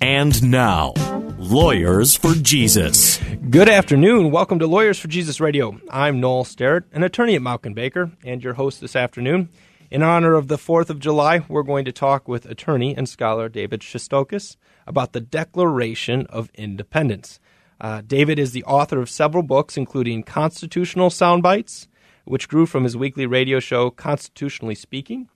And now, Lawyers for Jesus. Good afternoon. Welcome to Lawyers for Jesus Radio. I'm Noel Sterrett, an attorney at Mauck and Baker, and your host this afternoon. In honor of the 4th of July, we're going to talk with attorney and scholar David Shestokas about the Declaration of Independence. Uh, David is the author of several books, including Constitutional Soundbites, which grew from his weekly radio show, Constitutionally Speaking.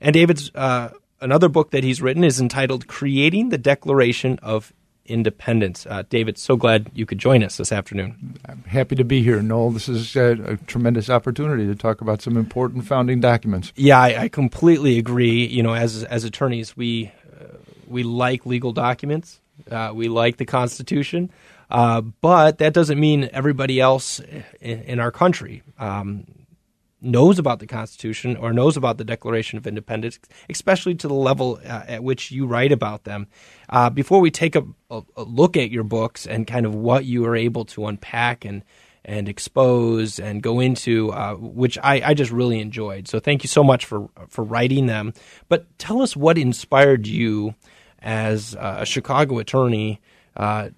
And David's uh, another book that he's written is entitled Creating the Declaration of Independence. Uh, David, so glad you could join us this afternoon. I'm happy to be here, Noel. This is a, a tremendous opportunity to talk about some important founding documents. Yeah, I, I completely agree. You know, as as attorneys, we uh, we like legal documents. Uh, we like the Constitution, uh, but that doesn't mean everybody else in, in our country um, knows about the Constitution or knows about the Declaration of Independence, especially to the level uh, at which you write about them. Uh, before we take a, a, a, look at your books and kind of what you are able to unpack and and expose and go into, uh, which I, I, just really enjoyed. So thank you so much for for writing them. But tell us what inspired you as a Chicago attorney uh,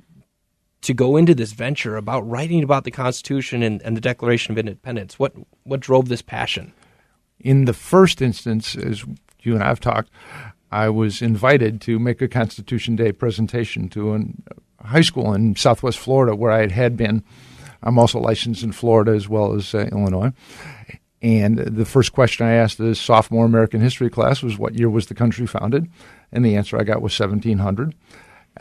to go into this venture about writing about the Constitution and, and the Declaration of Independence? What what drove this passion? In the first instance, as you and I have talked, I was invited to make a Constitution Day presentation to a high school in Southwest Florida where I had been. I'm also licensed in Florida as well as uh, Illinois. And the first question I asked the sophomore American history class was, What year was the country founded? And the answer I got was 1700.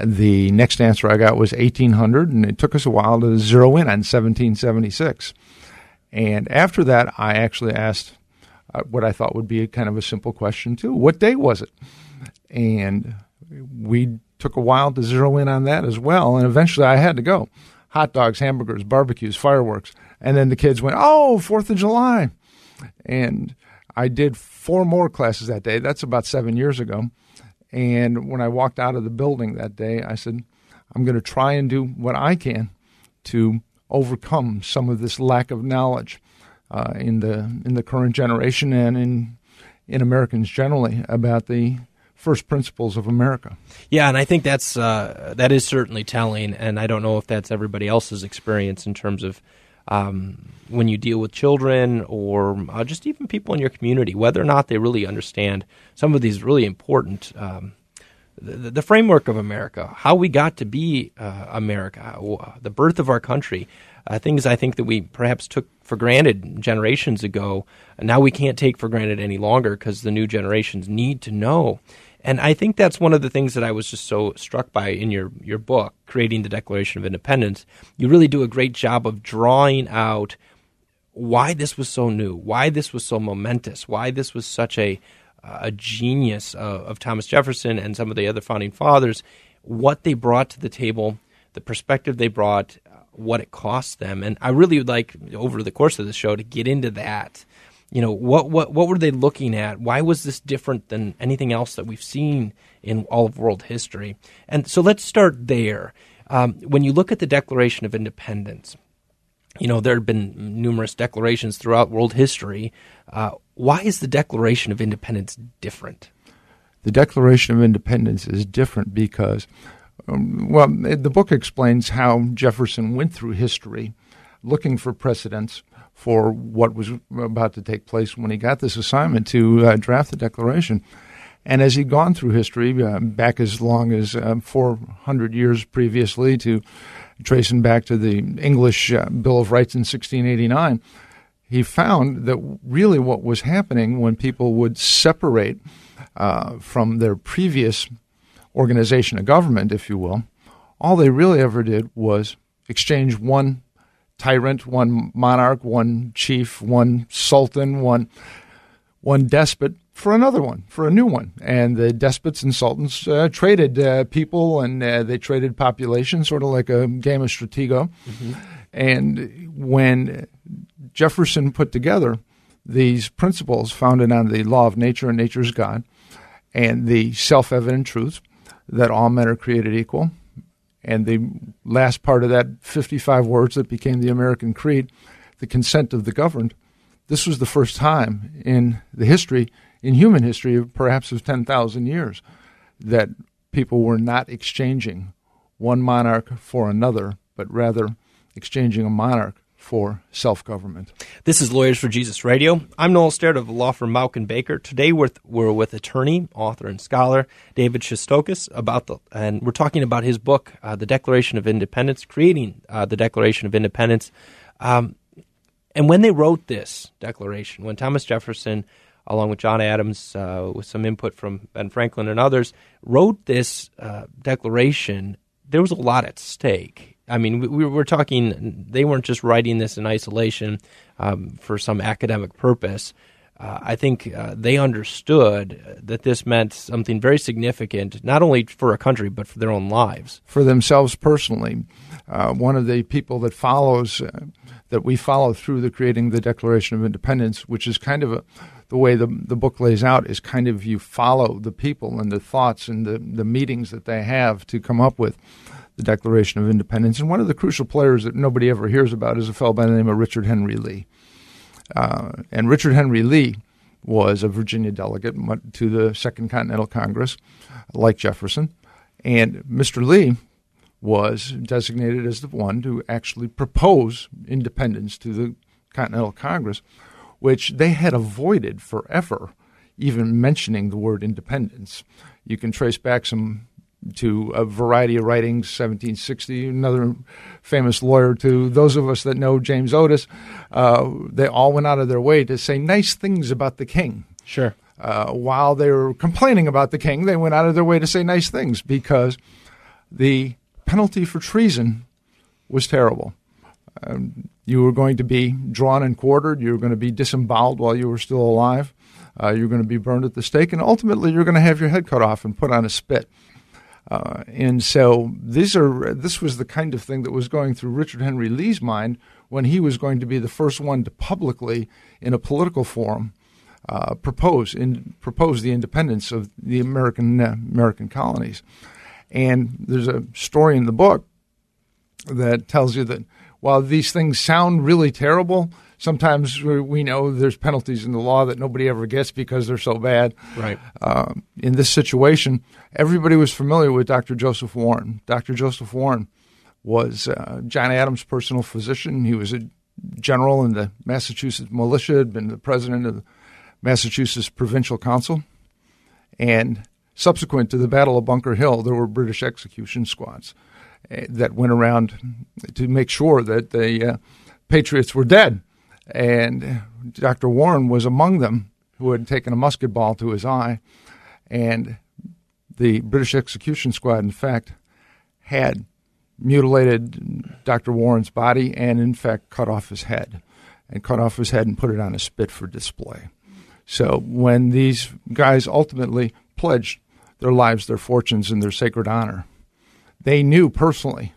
The next answer I got was 1800, and it took us a while to zero in on 1776. And after that, I actually asked uh, what I thought would be a kind of a simple question, too. What day was it? And we took a while to zero in on that as well. And eventually I had to go. Hot dogs, hamburgers, barbecues, fireworks. And then the kids went, oh, 4th of July. And I did four more classes that day. That's about seven years ago. And when I walked out of the building that day, I said, I'm going to try and do what I can to overcome some of this lack of knowledge uh, in the in the current generation and in in Americans generally about the first principles of America. Yeah, and I think that's uh, that is certainly telling, and I don't know if that's everybody else's experience in terms of um, when you deal with children or uh, just even people in your community, whether or not they really understand some of these really important. Um, the, the, framework of America, how we got to be uh, America, uh, the birth of our country, uh, things I think that we perhaps took for granted generations ago, now we can't take for granted any longer because the new generations need to know. And I think that's one of the things that I was just so struck by in your, your book, Creating the Declaration of Independence. You really do a great job of drawing out why this was so new, why this was so momentous, why this was such a, a genius of, of Thomas Jefferson and some of the other founding fathers, what they brought to the table, the perspective they brought, what it cost them. And I really would like, over the course of the show, to get into that you know what what what were they looking at? Why was this different than anything else that we've seen in all of world history? And so let's start there. Um, when you look at the declaration of independence you know there have been numerous declarations throughout world history. Uh, why is the declaration of independence different? The declaration of independence is different because um, well the book explains how jefferson went through history looking for precedents for what was about to take place when he got this assignment to uh, draft the Declaration. And as he'd gone through history, uh, back as long as uh, 400 years previously, to tracing back to the English uh, Bill of Rights in 1689, he found that really what was happening when people would separate uh, from their previous organization of government, if you will, all they really ever did was exchange one tyrant, one monarch, one chief, one sultan, one one despot for another one, for a new one. And the despots and sultans uh, traded uh, people and uh, they traded population, sort of like a game of Stratego. Mm-hmm. And when Jefferson put together these principles founded on the law of nature and nature's God and the self evident truth that all men are created equal. And the last part of that 55 words that became the American Creed, the consent of the governed, this was the first time in the history, in human history, perhaps of 10,000 years, that people were not exchanging one monarch for another, but rather exchanging a monarch for self government. This is Lawyers for Jesus Radio. I'm Noel Sterrett of the law firm Mauck and Baker. Today we're, we're with attorney, author, and scholar David Shestokas about the, and we're talking about his book, uh, The Declaration of Independence, creating uh, the Declaration of Independence. Um, and when they wrote this declaration, when Thomas Jefferson, along with John Adams, uh, with some input from Ben Franklin and others, wrote this uh, declaration, there was a lot at stake I mean, we, were talking, they weren't just writing this in isolation um, for some academic purpose. Uh, I think uh, they understood that this meant something very significant, not only for a country, but for their own lives. For themselves personally. Uh, one of the people that follows, uh, that we follow through the creating the Declaration of Independence, which is kind of a, the way the, the book lays out, is kind of you follow the people and the thoughts and the, the meetings that they have to come up with the Declaration of Independence. And one of the crucial players that nobody ever hears about is a fellow by the name of Richard Henry Lee. Uh, and Richard Henry Lee was a Virginia delegate to the Second Continental Congress, like Jefferson. And Mr. Lee was designated as the one to actually propose independence to the Continental Congress, which they had avoided forever, even mentioning the word independence. You can trace back some to a variety of writings, 1760, another famous lawyer, to those of us that know James Otis, uh, they all went out of their way to say nice things about the king. Sure. Uh, while they were complaining about the king, they went out of their way to say nice things because the penalty for treason was terrible. Um, you were going to be drawn and quartered. You were going to be disemboweled while you were still alive. Uh, you're going to be burned at the stake, and ultimately, you're going to have your head cut off and put on a spit. Uh, and so these are this was the kind of thing that was going through Richard Henry Lee's mind when he was going to be the first one to publicly, in a political forum, uh, propose in, propose the independence of the American uh, American colonies. And there's a story in the book that tells you that while these things sound really terrible, sometimes we know there's penalties in the law that nobody ever gets because they're so bad. Right. Uh, in this situation, everybody was familiar with Dr. Joseph Warren. Dr. Joseph Warren was uh, John Adams' personal physician. He was a general in the Massachusetts militia, had been the president of the Massachusetts Provincial Council. And subsequent to the Battle of Bunker Hill, there were British execution squads uh, that went around to make sure that the uh, patriots were dead. And Dr. Warren was among them who had taken a musket ball to his eye. And the British execution squad, in fact, had mutilated Dr. Warren's body and, in fact, cut off his head and cut off his head and put it on a spit for display. So when these guys ultimately pledged their lives, their fortunes, and their sacred honor, they knew personally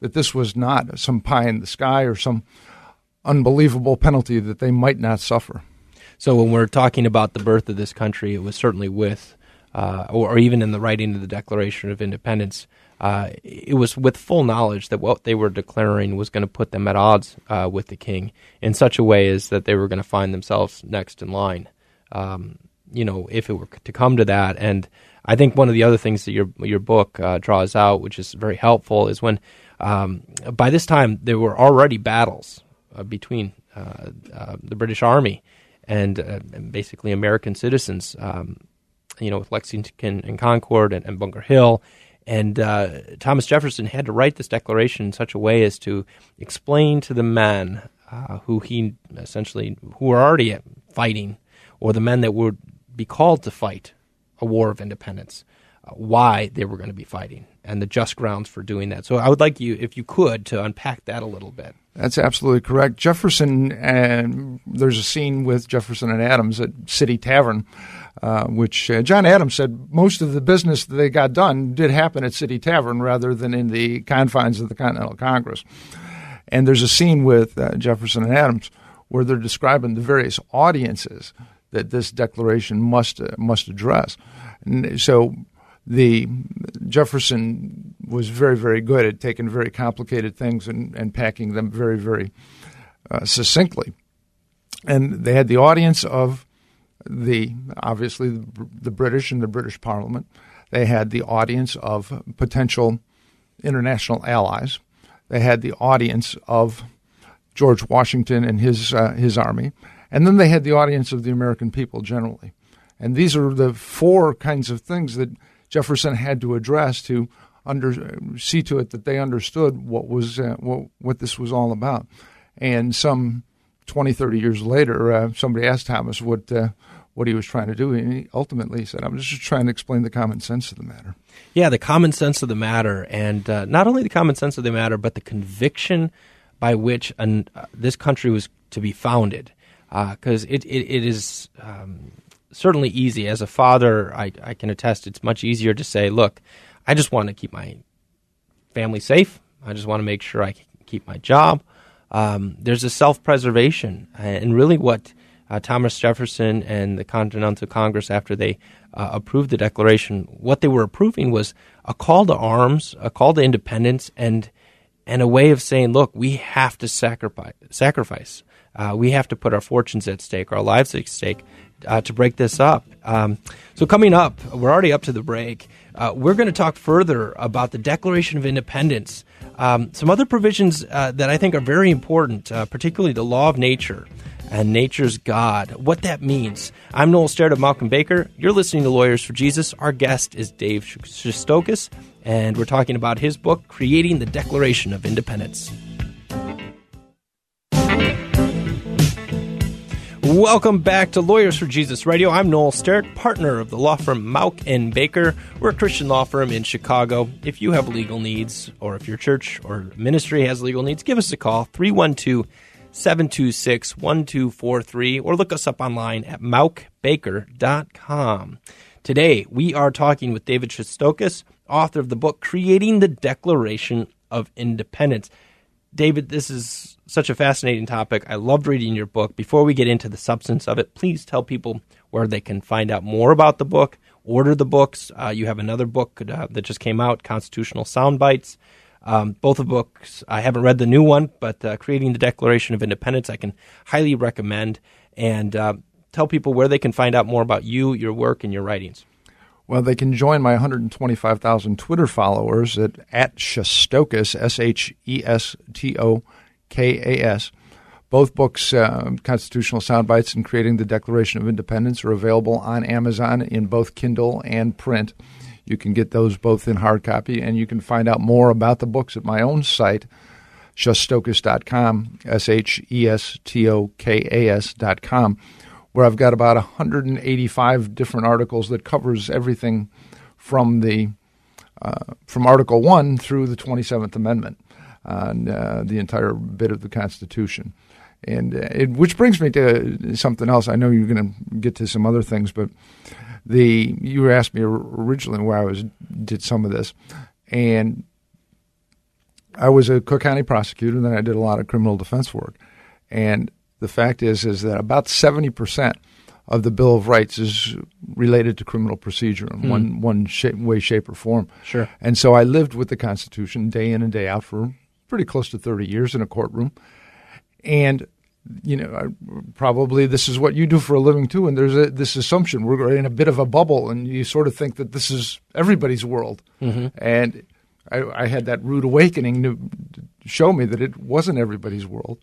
that this was not some pie in the sky or some unbelievable penalty that they might not suffer. So when we're talking about the birth of this country, it was certainly with, uh, or, or, even in the writing of the Declaration of Independence, uh, it was with full knowledge that what they were declaring was going to put them at odds uh, with the king in such a way as that they were going to find themselves next in line. Um, you know, if it were to come to that, and I think one of the other things that your your book uh, draws out, which is very helpful, is when um, by this time there were already battles between uh, uh, the British Army and, and basically American citizens. Um, you know, with Lexington and Concord and, and Bunker Hill. And uh, Thomas Jefferson had to write this declaration in such a way as to explain to the men uh, who he essentially who were already fighting, or the men that would be called to fight a war of independence, uh, why they were going to be fighting and the just grounds for doing that. So I would like you, if you could, to unpack that a little bit. That's absolutely correct. Jefferson and there's a scene with Jefferson and Adams at City Tavern, uh, which uh, John Adams said most of the business that they got done did happen at City Tavern rather than in the confines of the Continental Congress. And there's a scene with uh, Jefferson and Adams where they're describing the various audiences that this declaration must uh, must address. And so the Jefferson was very very good at taking very complicated things and, and packing them very very uh, succinctly. And they had the audience of the obviously the, the British and the British Parliament. They had the audience of potential international allies. They had the audience of George Washington and his uh, his army, and then they had the audience of the American people generally. And these are the four kinds of things that Jefferson had to address to under see to it that they understood what was uh, what what this was all about. And some 20, 30 years later, uh, somebody asked Thomas what uh, what he was trying to do, and he ultimately said, "I'm just trying to explain the common sense of the matter." Yeah, the common sense of the matter, and uh, not only the common sense of the matter, but the conviction by which an, uh, this country was to be founded. Because uh, it, it, it is um, certainly easy. As a father, I, I can attest it's much easier to say, look, I just want to keep my family safe. I just want to make sure I keep my job. Um, there's a self preservation. And really, what uh, Thomas Jefferson and the Continental Congress, after they uh, approved the Declaration, what they were approving was a call to arms, a call to independence, and and a way of saying, look, we have to sacrifice. Sacrifice. Uh, we have to put our fortunes at stake, our lives at stake, uh, to break this up. Um, so, coming up, we're already up to the break. Uh, we're going to talk further about the Declaration of Independence, um, some other provisions uh, that I think are very important, uh, particularly the law of nature and nature's God, what that means. I'm Noel Sterrett of and Baker. You're listening to Lawyers for Jesus. Our guest is Dave Shestokas, and we're talking about his book, Creating the Declaration of Independence. Welcome back to Lawyers for Jesus Radio. I'm Noel Sterrett, partner of the law firm Mauck and Baker. We're a Christian law firm in Chicago. If you have legal needs, or if your church or ministry has legal needs, give us a call 312 726 1243 or look us up online at mauckbaker.com. Today, we are talking with David Shestokas, author of the book Creating the Declaration of Independence. David, this is such a fascinating topic. I loved reading your book. Before we get into the substance of it, please tell people where they can find out more about the book, order the books. Uh, you have another book uh, that just came out, Constitutional Soundbites. Um, both the books, I haven't read the new one, but uh, Creating the Declaration of Independence, I can highly recommend. And uh, tell people where they can find out more about you, your work, and your writings. Well, they can join my 125,000 Twitter followers at, at Shestokas, S H E S T O K A S. Both books, uh, Constitutional Soundbites and Creating the Declaration of Independence, are available on Amazon in both Kindle and print. You can get those both in hard copy, and you can find out more about the books at my own site, shestokas.com, S H E S T O K A S.com where I've got about 185 different articles that covers everything from the uh, from Article One through the 27th Amendment on uh, the entire bit of the Constitution. And uh, it, which brings me to something else. I know you're going to get to some other things, but the you asked me originally where I was did some of this, and I was a Cook County prosecutor, and then I did a lot of criminal defense work, and the fact is is that about 70% of the Bill of Rights is related to criminal procedure in hmm. one one shape, way, shape, or form. Sure. And so I lived with the Constitution day in and day out for pretty close to 30 years in a courtroom. And you know, I, probably this is what you do for a living too. And there's a, this assumption we're in a bit of a bubble, and you sort of think that this is everybody's world. Mm-hmm. And I, I, had that rude awakening to show me that it wasn't everybody's world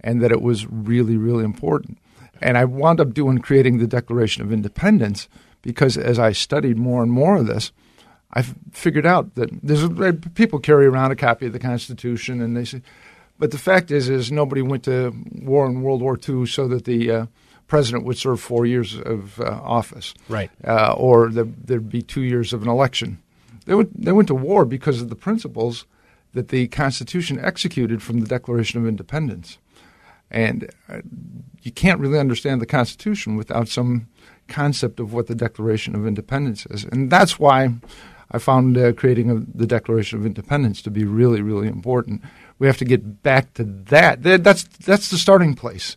and that it was really, really important. And I wound up doing creating the Declaration of Independence because as I studied more and more of this, I figured out that there's people carry around a copy of the Constitution, and they say, but the fact is, is nobody went to war in World War II so that the uh, president would serve four years of uh, office, right? Uh, or the, there'd be two years of an election. They went they went to war because of the principles that the Constitution executed from the Declaration of Independence. And uh, you can't really understand the Constitution without some concept of what the Declaration of Independence is. And that's why I found uh, creating a, the Declaration of Independence to be really, really important. We have to get back to that. That's, that's the starting place.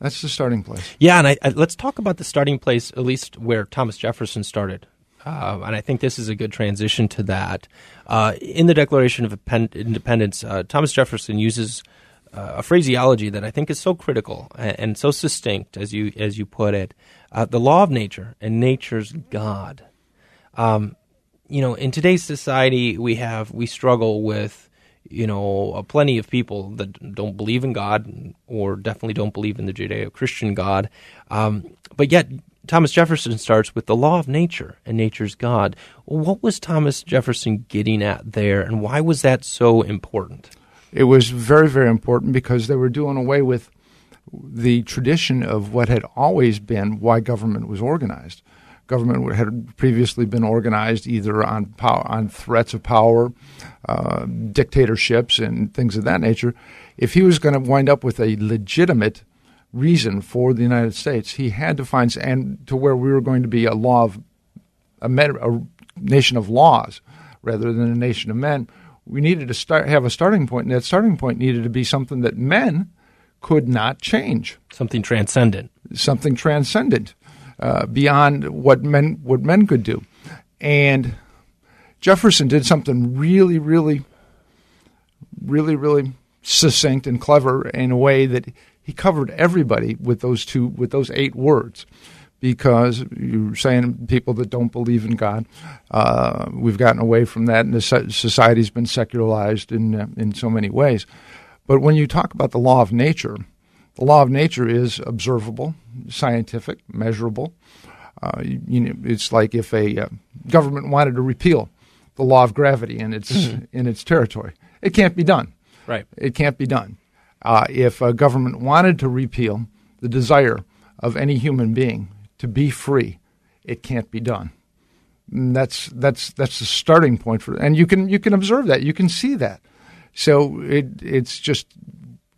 That's the starting place. Yeah, and I, I, let's talk about the starting place, at least where Thomas Jefferson started. Uh, and I think this is a good transition to that. Uh, in the Declaration of Independence, uh, Thomas Jefferson uses uh, a phraseology that I think is so critical and, and so succinct, as you as you put it. Uh, the law of nature and nature's God. Um, you know, in today's society, we have we struggle with you know, plenty of people that don't believe in God or definitely don't believe in the Judeo Christian God. Um, but yet, Thomas Jefferson starts with the law of nature and nature's God. What was Thomas Jefferson getting at there, and why was that so important? It was very, very important because they were doing away with the tradition of what had always been why government was organized government had previously been organized either on power, on threats of power, uh, dictatorships, and things of that nature. If he was going to wind up with a legitimate reason for the United States, he had to find and to where we were going to be a law of a, a nation of laws rather than a nation of men. We needed to start have a starting point, and that starting point needed to be something that men could not change. Something transcendent. Something transcendent. Uh, beyond what men what men could do. And Jefferson did something really, really, really, really succinct and clever in a way that he covered everybody with those two with those eight words. Because you're saying people that don't believe in God, uh, we've gotten away from that, and the society's been secularized in in so many ways. But when you talk about the law of nature, the law of nature is observable, scientific, measurable. Uh, you know, it's like if a uh, government wanted to repeal the law of gravity in its mm-hmm. in its territory, it can't be done. Right. It can't be done. Uh, if a government wanted to repeal the desire of any human being to be free, it can't be done. And that's that's that's the starting point for, and you can you can observe that, you can see that. So it it's just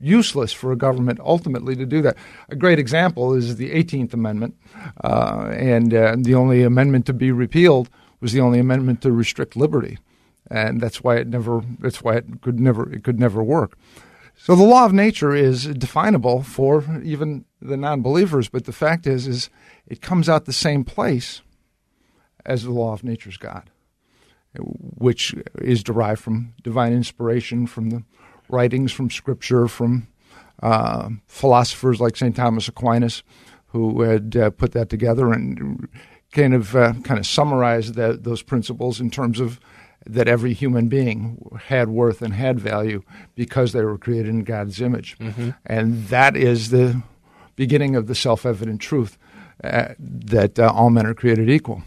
useless for a government ultimately to do that. A great example is the 18th Amendment, uh, and uh, the only amendment to be repealed was the only amendment to restrict liberty, and that's why it never. That's why it could never. It could never work. So the law of nature is definable for even the non-believers, but the fact is, is it comes out the same place as the law of nature's God, which is derived from divine inspiration from the writings from Scripture from uh, philosophers like St. Thomas Aquinas, who had uh, put that together and kind of uh, kind of summarized that, those principles in terms of that every human being had worth and had value because they were created in God's image, mm-hmm. and that is the beginning of the self-evident truth uh, that uh, all men are created equal.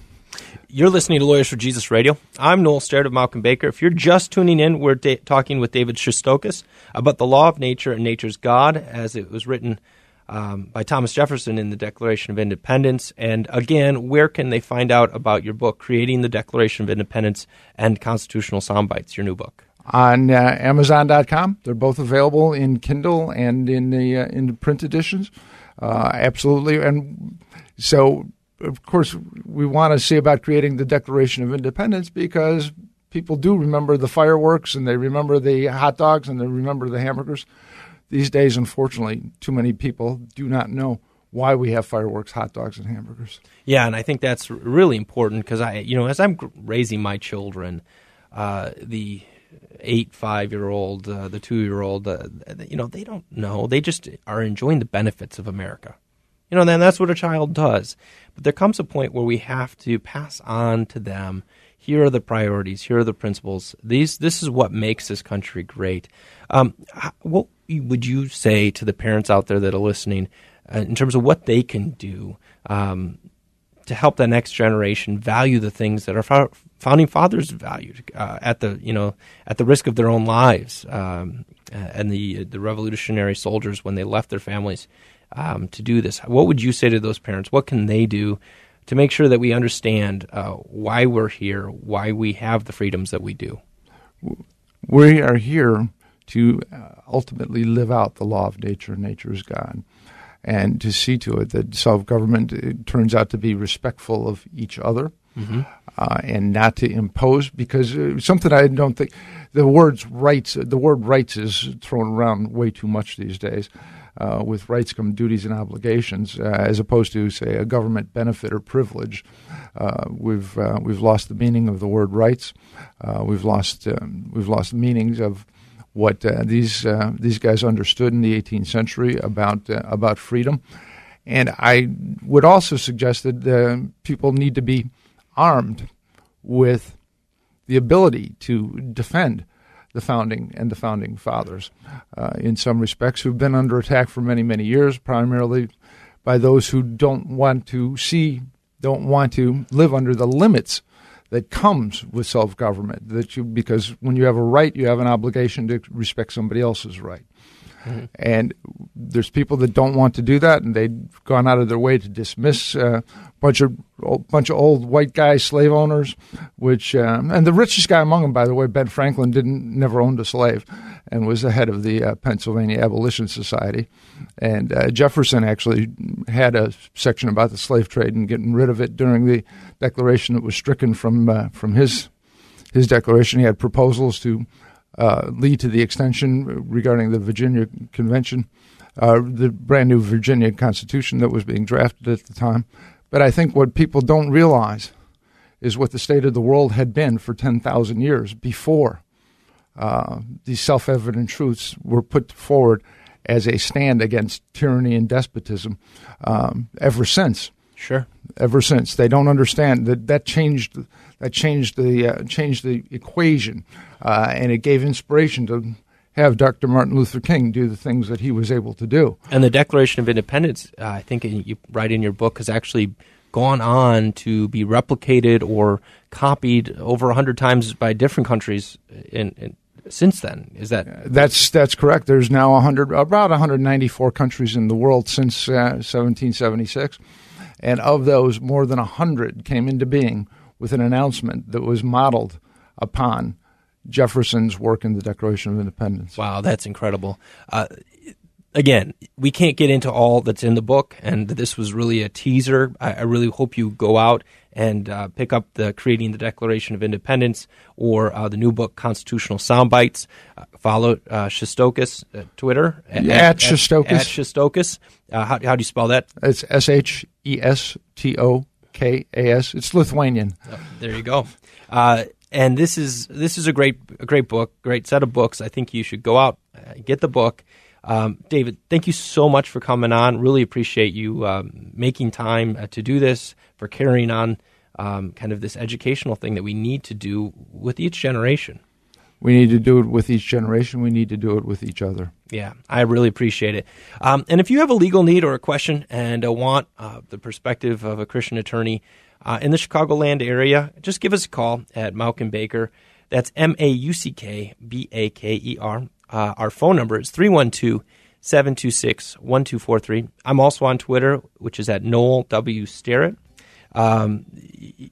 You're listening to Lawyers for Jesus Radio. I'm Noel Sterrett of Mauck and Baker. If you're just tuning in, we're da- talking with David Shestokas about the law of nature and nature's God, as it was written um, by Thomas Jefferson in the Declaration of Independence. And again, where can they find out about your book, Creating the Declaration of Independence and Constitutional Soundbites, your new book? On uh, Amazon.com. They're both available in Kindle and in the uh, in the print editions. Uh, absolutely. And so of course, we want to see about creating the Declaration of Independence because people do remember the fireworks and they remember the hot dogs and they remember the hamburgers. These days, unfortunately, too many people do not know why we have fireworks, hot dogs, and hamburgers. Yeah, and I think that's really important because I, you know, as I'm raising my children, uh, the eight, five year old, uh, the two year old, uh, you know, they don't know. They just are enjoying the benefits of America. You know, then that's what a child does. But there comes a point where we have to pass on to them here are the priorities, here are the principles. These this is what makes this country great. Um, what would you say to the parents out there that are listening uh, in terms of what they can do um, to help the next generation value the things that our founding fathers valued uh, at the you know at the risk of their own lives um, and the the revolutionary soldiers when they left their families um, to do this. What would you say to those parents? What can they do to make sure that we understand uh, why we're here, why we have the freedoms that we do? We are here to uh, ultimately live out the law of nature. Nature is God. And to see to it that self government turns out to be respectful of each other. Mm-hmm. Uh, and not to impose because uh, something I don't think the words rights the word rights is thrown around way too much these days. Uh, with rights come duties and obligations, uh, as opposed to, say, a government benefit or privilege. Uh, we've uh, we've lost the meaning of the word rights. Uh, we've lost um, we've lost meanings of what these these guys understood in the 18th century about about freedom. And I would also suggest that people need to be armed with the ability to defend the founding and the founding fathers uh, in some respects who've been under attack for many, many years, primarily by those who don't want to see, don't want to live under the limits that comes with self government. That you because when you have a right, you have an obligation to respect somebody else's right. Mm-hmm. And there's people that don't want to do that, and they've gone out of their way to dismiss a uh, bunch of bunch of old white guy slave owners. Which um, and the richest guy among them, by the way, Ben Franklin, didn't never owned a slave, and was the head of the uh, Pennsylvania Abolition Society. And uh, Jefferson actually had a section about the slave trade and getting rid of it during the Declaration that was stricken from uh, from his his declaration. He had proposals to uh, lead to the extension regarding the Virginia Convention, uh, the brand new Virginia Constitution that was being drafted at the time. But I think what people don't realize is what the state of the world had been for 10,000 years before uh, these self evident truths were put forward as a stand against tyranny and despotism um, ever since. Sure. Ever since they don't understand that that changed that changed the uh, changed the equation, uh, and it gave inspiration to have Dr. Martin Luther King do the things that he was able to do. And the Declaration of Independence, uh, I think you write in your book, has actually gone on to be replicated or copied over hundred times by different countries in, in since then. Is that that's that's correct? There's now 100 about 194 countries in the world since uh, 1776, and of those, more than 100 came into being with an announcement that was modeled upon Jefferson's work in the Declaration of Independence. Wow, that's incredible. Uh, again, we can't get into all that's in the book, and this was really a teaser. I, I really hope you go out and uh, pick up the Creating the Declaration of Independence or uh, the new book, Constitutional Soundbites. Uh, follow uh, at Twitter. At, at, Shestokas. At, Shestokas. Uh, how, how do you spell that? It's S H E S T O K A S. It's Lithuanian. Oh, there you go. Uh, and this is this is a great a great book, great set of books. I think you should go out uh, get the book. Um, David, thank you so much for coming on. Really appreciate you um, making time uh, to do this, for carrying on um, kind of this educational thing that we need to do with each generation. We need to do it with each generation. We need to do it with each other. Yeah, I really appreciate it. Um, and if you have a legal need or a question and uh, want uh, the perspective of a Christian attorney uh, in the Chicagoland area, just give us a call at and Baker. That's M A U C K B A K E R. Uh, our phone number is 312 726 1243. I'm also on Twitter, which is at Noel W. Sterrett. Um,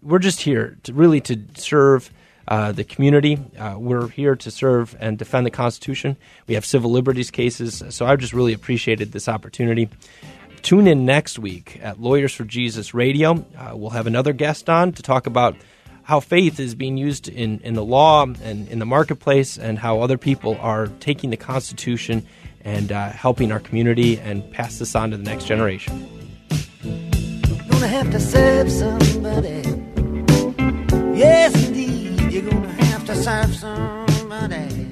we're just here to really to serve uh, the community. Uh, we're here to serve and defend the Constitution. We have civil liberties cases, so I've just really appreciated this opportunity. Tune in next week at Lawyers for Jesus Radio. Uh, we'll have another guest on to talk about how faith is being used in, in the law and in the marketplace, and how other people are taking the Constitution and uh, helping our community and pass this on to the next generation. Gonna have to somebody. Yes, indeed to serve somebody.